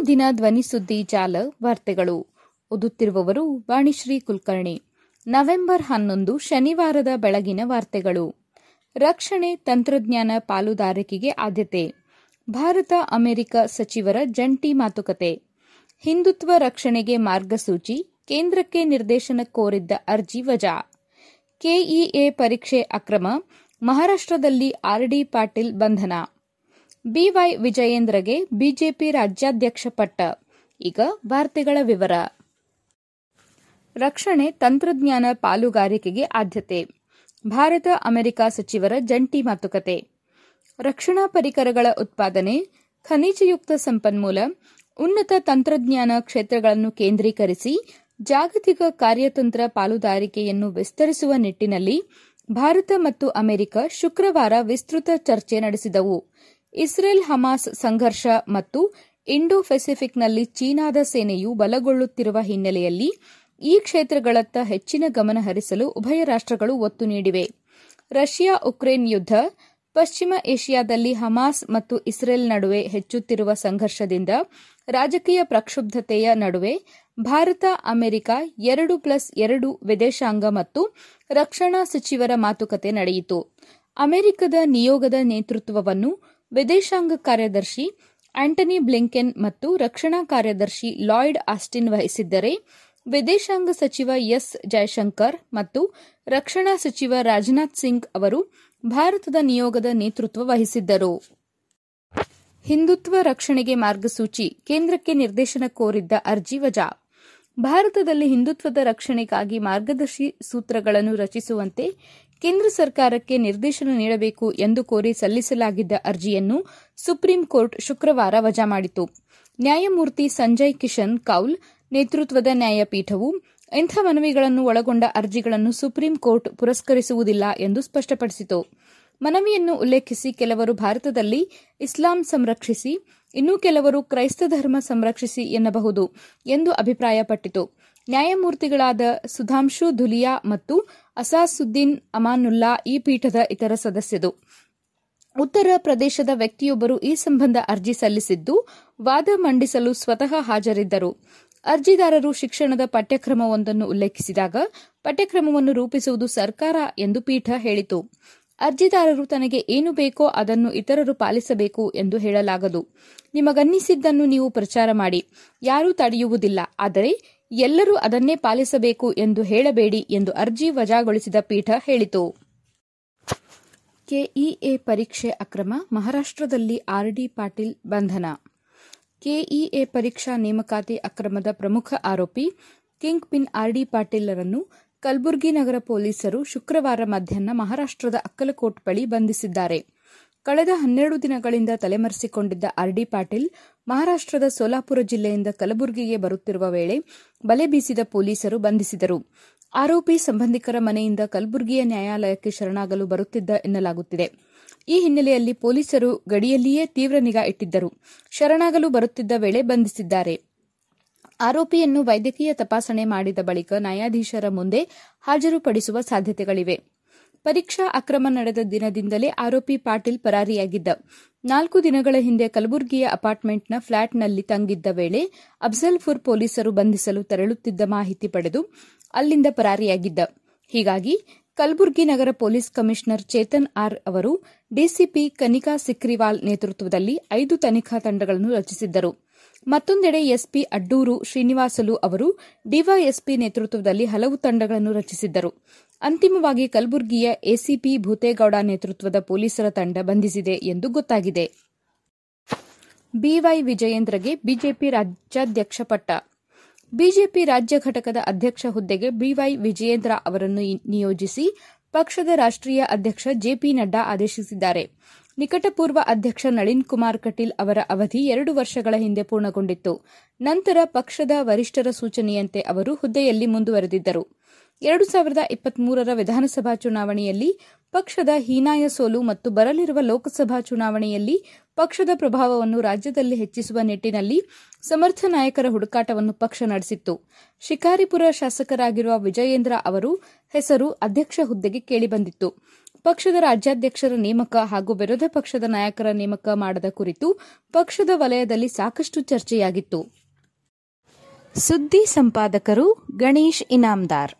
ಅನುದಿನ ಧ್ವನಿಸುದ್ದಿ ಜಾಲ ವಾರ್ತೆಗಳು. ಓದುತ್ತಿರುವವರು ವಾಣಿಶ್ರೀ ಕುಲಕರ್ಣಿ. ನವೆಂಬರ್ ಹನ್ನೊಂದು ಶನಿವಾರದ ಬೆಳಗಿನ ವಾರ್ತೆಗಳು. ರಕ್ಷಣೆ ತಂತ್ರಜ್ಞಾನ ಪಾಲುದಾರಿಕೆಗೆ ಆದ್ಯತೆ. ಭಾರತ ಅಮೆರಿಕ ಸಚಿವರ ಜಂಟಿ ಮಾತುಕತೆ. ಹಿಂದುತ್ವ ರಕ್ಷಣೆಗೆ ಮಾರ್ಗಸೂಚಿ, ಕೇಂದ್ರಕ್ಕೆ ನಿರ್ದೇಶನ ಕೋರಿದ್ದ ಅರ್ಜಿ ವಜಾ. ಕೆಇಎ ಪರೀಕ್ಷೆ ಅಕ್ರಮ ಮಹಾರಾಷ್ಟದಲ್ಲಿ ಆರ್ಡಿ ಪಾಟೀಲ್ ಬಂಧನ. ಬಿವೈ ವಿಜಯೇಂದ್ರಗೆ ಬಿಜೆಪಿ ರಾಜ್ಯಾಧ್ಯಕ್ಷ ಪಟ್ಟ. ಈಗ ವಾರ್ತೆಗಳ ವಿವರ. ರಕ್ಷಣೆ, ತಂತ್ರಜ್ಞಾನ ಪಾಲುಗಾರಿಕೆಗೆ ಆದ್ಯತೆ. ಭಾರತ, ಅಮೆರಿಕ ಸಚಿವರ ಜಂಟಿ ಮಾತುಕತೆ. ರಕ್ಷಣಾ ಪರಿಕರಗಳ ಉತ್ಪಾದನೆ, ಖನಿಜಯುಕ್ತ ಸಂಪನ್ಮೂಲ, ಉನ್ನತ ತಂತ್ರಜ್ಞಾನ ಕ್ಷೇತ್ರಗಳನ್ನು ಕೇಂದ್ರೀಕರಿಸಿ ಜಾಗತಿಕ ಕಾರ್ಯತಂತ್ರ ಪಾಲುದಾರಿಕೆಯನ್ನು ವಿಸ್ತರಿಸುವ ನಿಟ್ಟಿನಲ್ಲಿ ಭಾರತ ಮತ್ತು ಅಮೆರಿಕ ಶುಕ್ರವಾರ ವಿಸ್ತೃತ ಚರ್ಚೆ ನಡೆಸಿದವು. ಇಸ್ರೇಲ್ ಹಮಾಸ್ ಸಂಘರ್ಷ ಮತ್ತು ಇಂಡೋ ಪೆಸಿಫಿಕ್ನಲ್ಲಿ ಚೀನಾದ ಸೇನೆಯು ಬಲಗೊಳ್ಳುತ್ತಿರುವ ಹಿನ್ನೆಲೆಯಲ್ಲಿ ಈ ಕ್ಷೇತ್ರಗಳತ್ತ ಹೆಚ್ಚಿನ ಗಮನ ಹರಿಸಲು ಉಭಯ ರಾಷ್ಟ್ರಗಳು ಒತ್ತು ನೀಡಿವೆ. ರಷ್ಯಾ ಉಕ್ರೇನ್ ಯುದ್ಧ, ಪಶ್ಚಿಮ ಏಷ್ಯಾದಲ್ಲಿ ಹಮಾಸ್ ಮತ್ತು ಇಸ್ರೇಲ್ ನಡುವೆ ಹೆಚ್ಚುತ್ತಿರುವ ಸಂಘರ್ಷದಿಂದ ರಾಜಕೀಯ ಪ್ರಕ್ಷುಬ್ಧತೆಯ ನಡುವೆ ಭಾರತ, ಅಮೆರಿಕ ಎರಡು ಪ್ಲಸ್ ಎರಡು ವಿದೇಶಾಂಗ ಮತ್ತು ರಕ್ಷಣಾ ಸಚಿವರ ಮಾತುಕತೆ ನಡೆಯಿತು. ಅಮೆರಿಕದ ನಿಯೋಗದ ನೇತೃತ್ವವನ್ನು ವಿದೇಶಾಂಗ ಕಾರ್ಯದರ್ಶಿ ಆಂಟನಿ ಬ್ಲಿಂಕೆನ್ ಮತ್ತು ರಕ್ಷಣಾ ಕಾರ್ಯದರ್ಶಿ ಲಾಯ್ಡ್ ಆಸ್ಟಿನ್ ವಹಿಸಿದ್ದರೆ, ವಿದೇಶಾಂಗ ಸಚಿವ ಎಸ್ ಜಯಶಂಕರ್ ಮತ್ತು ರಕ್ಷಣಾ ಸಚಿವ ರಾಜನಾಥ್ ಸಿಂಗ್ ಅವರು ಭಾರತದ ನಿಯೋಗದ ನೇತೃತ್ವ ವಹಿಸಿದ್ದರು. ಹಿಂದುತ್ವ ರಕ್ಷಣೆಗೆ ಮಾರ್ಗಸೂಚಿ ಕೇಂದ್ರಕ್ಕೆ ನಿರ್ದೇಶನ ಕೋರಿದ್ದ ಅರ್ಜಿ ವಜಾ ಭಾರತದಲ್ಲಿ ಹಿಂದುತ್ವದ ರಕ್ಷಣೆಗಾಗಿ ಮಾರ್ಗದರ್ಶಿ ಸೂತ್ರಗಳನ್ನು ರಚಿಸುವಂತೆ ಕೇಂದ್ರ ಸರ್ಕಾರಕ್ಕೆ ನಿರ್ದೇಶನ ನೀಡಬೇಕು ಎಂದು ಕೋರಿ ಸಲ್ಲಿಸಲಾಗಿದ್ದ ಅರ್ಜಿಯನ್ನು ಸುಪ್ರೀಂ ಕೋರ್ಟ್ ಶುಕ್ರವಾರ ವಜಾ ಮಾಡಿತು ನ್ಯಾಯಮೂರ್ತಿ ಸಂಜಯ್ ಕಿಶನ್ ಕೌಲ್ ನೇತೃತ್ವದ ನ್ಯಾಯಪೀಠವು ಇಂಥ ಮನವಿಗಳನ್ನು ಒಳಗೊಂಡ ಅರ್ಜಿಗಳನ್ನು ಸುಪ್ರೀಂ ಕೋರ್ಟ್ ಪುರಸ್ಕರಿಸುವುದಿಲ್ಲ ಎಂದು ಸ್ಪಷ್ಟಪಡಿಸಿತು. ಮನವಿಯನ್ನು ಉಲ್ಲೇಖಿಸಿ ಕೆಲವರು ಭಾರತದಲ್ಲಿ ಇಸ್ಲಾಂ ಸಂರಕ್ಷಿಸಿ, ಇನ್ನೂ ಕೆಲವರು ಕ್ರೈಸ್ತ ಧರ್ಮ ಸಂರಕ್ಷಿಸಿ ಎನ್ನಬಹುದು ಎಂದು ಅಭಿಪ್ರಾಯಪಟ್ಟಿತು. ನ್ಯಾಯಮೂರ್ತಿಗಳಾದ ಸುಧಾಂಶು ಧುಲಿಯಾ ಮತ್ತು ಅಸಾಸುದ್ದೀನ್ ಅಮಾನುಲ್ಲಾ ಈ ಪೀಠದ ಇತರ ಸದಸ್ಯರು. ಉತ್ತರ ಪ್ರದೇಶದ ವ್ಯಕ್ತಿಯೊಬ್ಬರು ಈ ಸಂಬಂಧ ಅರ್ಜಿ ಸಲ್ಲಿಸಿದ್ದು, ವಾದ ಮಂಡಿಸಲು ಸ್ವತಃ ಹಾಜರಿದ್ದರು. ಅರ್ಜಿದಾರರು ಶಿಕ್ಷಣದ ಪಠ್ಯಕ್ರಮವೊಂದನ್ನು ಉಲ್ಲೇಖಿಸಿದಾಗ ಪಠ್ಯಕ್ರಮವನ್ನು ರೂಪಿಸುವುದು ಸರ್ಕಾರ ಎಂದು ಪೀಠ ಹೇಳಿತು. ಅರ್ಜಿದಾರರು ತನಗೆ ಏನು ಬೇಕೋ ಅದನ್ನು ಇತರರು ಪಾಲಿಸಬೇಕು ಎಂದು ಹೇಳಲಾಗದು. ನಿಮಗನ್ನಿಸಿದ್ದನ್ನು ನೀವು ಪ್ರಚಾರ ಮಾಡಿ. ಯಾರೂ ತಡೆಯುವುದಿಲ್ಲ. ಆದರೆ ಎಲ್ಲರೂ ಅದನ್ನೇ ಪಾಲಿಸಬೇಕು ಎಂದು ಹೇಳಬೇಡಿ ಎಂದು ಅರ್ಜಿ ವಜಾಗೊಳಿಸಿದ ಪೀಠ ಹೇಳಿತು. ಕೆಇಎ ಪರೀಕ್ಷೆ ಅಕ್ರಮ. ಮಹಾರಾಷ್ಟದಲ್ಲಿ ಆರ್ಡಿ ಪಾಟೀಲ್ ಬಂಧನ. ಕೆಇಎ ಪರೀಕ್ಷಾ ನೇಮಕಾತಿ ಅಕ್ರಮದ ಪ್ರಮುಖ ಆರೋಪಿ ಕಿಂಗ್ ಪಿನ್ ಆರ್ಡಿ ಪಾಟೀಲ್ರನ್ನು ಕಲಬುರಗಿ ನಗರ ಪೊಲೀಸರು ಶುಕ್ರವಾರ ಮಧ್ಯಾಹ್ನ ಮಹಾರಾಷ್ಟ್ರದ ಅಕ್ಕಲಕೋಟ್ ಬಳಿ ಬಂಧಿಸಿದ್ದಾರೆ. ಕಳೆದ ಹನ್ನೆರಡು ದಿನಗಳಿಂದ ತಲೆಮರೆಸಿಕೊಂಡಿದ್ದ ಆರ್ಡಿ ಪಾಟೀಲ್ ಮಹಾರಾಷ್ಟ್ರದ ಸೋಲಾಪುರ ಜಿಲ್ಲೆಯಿಂದ ಕಲಬುರಗಿಗೆ ಬರುತ್ತಿರುವ ವೇಳೆ ಬಲೆ ಬೀಸಿದ ಪೊಲೀಸರು ಬಂಧಿಸಿದರು. ಆರೋಪಿ ಸಂಬಂಧಿಕರ ಮನೆಯಿಂದ ಕಲಬುರಗಿಯ ನ್ಯಾಯಾಲಯಕ್ಕೆ ಶರಣಾಗಲು ಬರುತ್ತಿದ್ದ ಎನ್ನಲಾಗುತ್ತಿದೆ. ಈ ಹಿನ್ನೆಲೆಯಲ್ಲಿ ಪೊಲೀಸರು ಗಡಿಯಲ್ಲಿಯೇ ತೀವ್ರ ನಿಗಾ ಇಟ್ಟಿದ್ದರು. ಶರಣಾಗಲು ಬರುತ್ತಿದ್ದ ವೇಳೆ ಬಂಧಿಸಿದ್ದಾರೆ. ಆರೋಪಿಯನ್ನು ವೈದ್ಯಕೀಯ ತಪಾಸಣೆ ಮಾಡಿದ ಬಳಿಕ ನ್ಯಾಯಾಧೀಶರ ಮುಂದೆ ಹಾಜರುಪಡಿಸುವ ಸಾಧ್ಯತೆಗಳಿವೆ. ಪರೀಕ್ಷಾ ಅಕ್ರಮ ನಡೆದ ದಿನದಿಂದಲೇ ಆರೋಪಿ ಪಾಟೀಲ್ ಪರಾರಿಯಾಗಿದ್ದ. ನಾಲ್ಕು ದಿನಗಳ ಹಿಂದೆ ಕಲಬುರಗಿಯ ಅಪಾರ್ಟ್ಮೆಂಟ್ನ ಫ್ಲಾಟ್ನಲ್ಲಿ ತಂಗಿದ್ದ ವೇಳೆ ಅಫ್ಜಲ್ಪುರ್ ಪೊಲೀಸರು ಬಂಧಿಸಲು ತೆರಳುತ್ತಿದ್ದ ಮಾಹಿತಿ ಪಡೆದು ಅಲ್ಲಿಂದ ಪರಾರಿಯಾಗಿದ್ದ. ಹೀಗಾಗಿ ಕಲಬುರಗಿ ನಗರ ಪೊಲೀಸ್ ಕಮಿಷನರ್ ಚೇತನ್ ಆರ್ ಅವರು ಡಿಸಿಪಿ ಕನಿಕಾ ಸಿಕ್ರಿವಾಲ್ ನೇತೃತ್ವದಲ್ಲಿ ಐದು ತನಿಖಾ ತಂಡಗಳನ್ನು ರಚಿಸಿದ್ದರು. ಮತ್ತೊಂದೆಡೆ ಎಸ್ಪಿ ಅಡ್ಡೂರು ಶ್ರೀನಿವಾಸಲು ಅವರು ಡಿವೈಎಸ್ಪಿ ನೇತೃತ್ವದಲ್ಲಿ ಹಲವು ತಂಡಗಳನ್ನು ರಚಿಸಿದ್ದರು. ಅಂತಿಮವಾಗಿ ಕಲಬುರಗಿಯ ಎಸಿಪಿ ಭೂತೇಗೌಡ ನೇತೃತ್ವದ ಪೊಲೀಸರ ತಂಡ ಬಂಧಿಸಿದೆ ಎಂದು ಗೊತ್ತಾಗಿದೆ. ಬಿವೈ ವಿಜಯೇಂದ್ರಗೆ ಬಿಜೆಪಿ ರಾಜ್ಯಾಧ್ಯಕ್ಷ ಪಟ್ಟ. ಬಿಜೆಪಿ ರಾಜ್ಯ ಘಟಕದ ಅಧ್ಯಕ್ಷ ಹುದ್ದೆಗೆ ಬಿವೈ ವಿಜಯೇಂದ್ರ ಅವರನ್ನು ನಿಯೋಜಿಸಿ ಪಕ್ಷದ ರಾಷ್ಟೀಯ ಅಧ್ಯಕ್ಷ ಜೆಪಿ ನಡ್ಡಾ ಆದೇಶಿಸಿದ್ದಾರೆ. ನಿಕಟಪೂರ್ವ ಅಧ್ಯಕ್ಷ ನಳಿನ್ ಕುಮಾರ್ ಕಟೀಲ್ ಅವರ ಅವಧಿ ಎರಡು ವರ್ಷಗಳ ಹಿಂದೆ ಪೂರ್ಣಗೊಂಡಿತ್ತು. ನಂತರ ಪಕ್ಷದ ವರಿಷ್ಠರ ಸೂಚನೆಯಂತೆ ಅವರು ಹುದ್ದೆಯಲ್ಲಿ ಮುಂದುವರೆದಿದ್ದರು. ಎರಡು ಸಾವಿರದ ಇಪ್ಪತ್ಮೂರರ ವಿಧಾನಸಭಾ ಚುನಾವಣೆಯಲ್ಲಿ ಪಕ್ಷದ ಹೀನಾಯ ಸೋಲು ಮತ್ತು ಬರಲಿರುವ ಲೋಕಸಭಾ ಚುನಾವಣೆಯಲ್ಲಿ ಪಕ್ಷದ ಪ್ರಭಾವವನ್ನು ರಾಜ್ಯದಲ್ಲಿ ಹೆಚ್ಚಿಸುವ ನಿಟ್ಟಿನಲ್ಲಿ ಸಮರ್ಥ ನಾಯಕರ ಹುಡುಕಾಟವನ್ನು ಪಕ್ಷ ನಡೆಸಿತ್ತು. ಶಿಕಾರಿಪುರ ಶಾಸಕರಾಗಿರುವ ವಿಜಯೇಂದ್ರ ಅವರು ಹೆಸರು ಅಧ್ಯಕ್ಷ ಹುದ್ದೆಗೆ ಕೇಳಿಬಂದಿತ್ತು ಪಕ್ಷದ ರಾಜ್ಯಾಧ್ಯಕ್ಷರ ನೇಮಕ ಹಾಗೂ ವಿರೋಧ ಪಕ್ಷದ ನಾಯಕರ ನೇಮಕ ಮಾಡದ ಕುರಿತು ಪಕ್ಷದ ವಲಯದಲ್ಲಿ ಸಾಕಷ್ಟು ಚರ್ಚೆಯಾಗಿತ್ತು. ಸುದ್ದಿ ಸಂಪಾದಕರು ಗಣೇಶ್ ಇನಾಮ್ದಾರ್.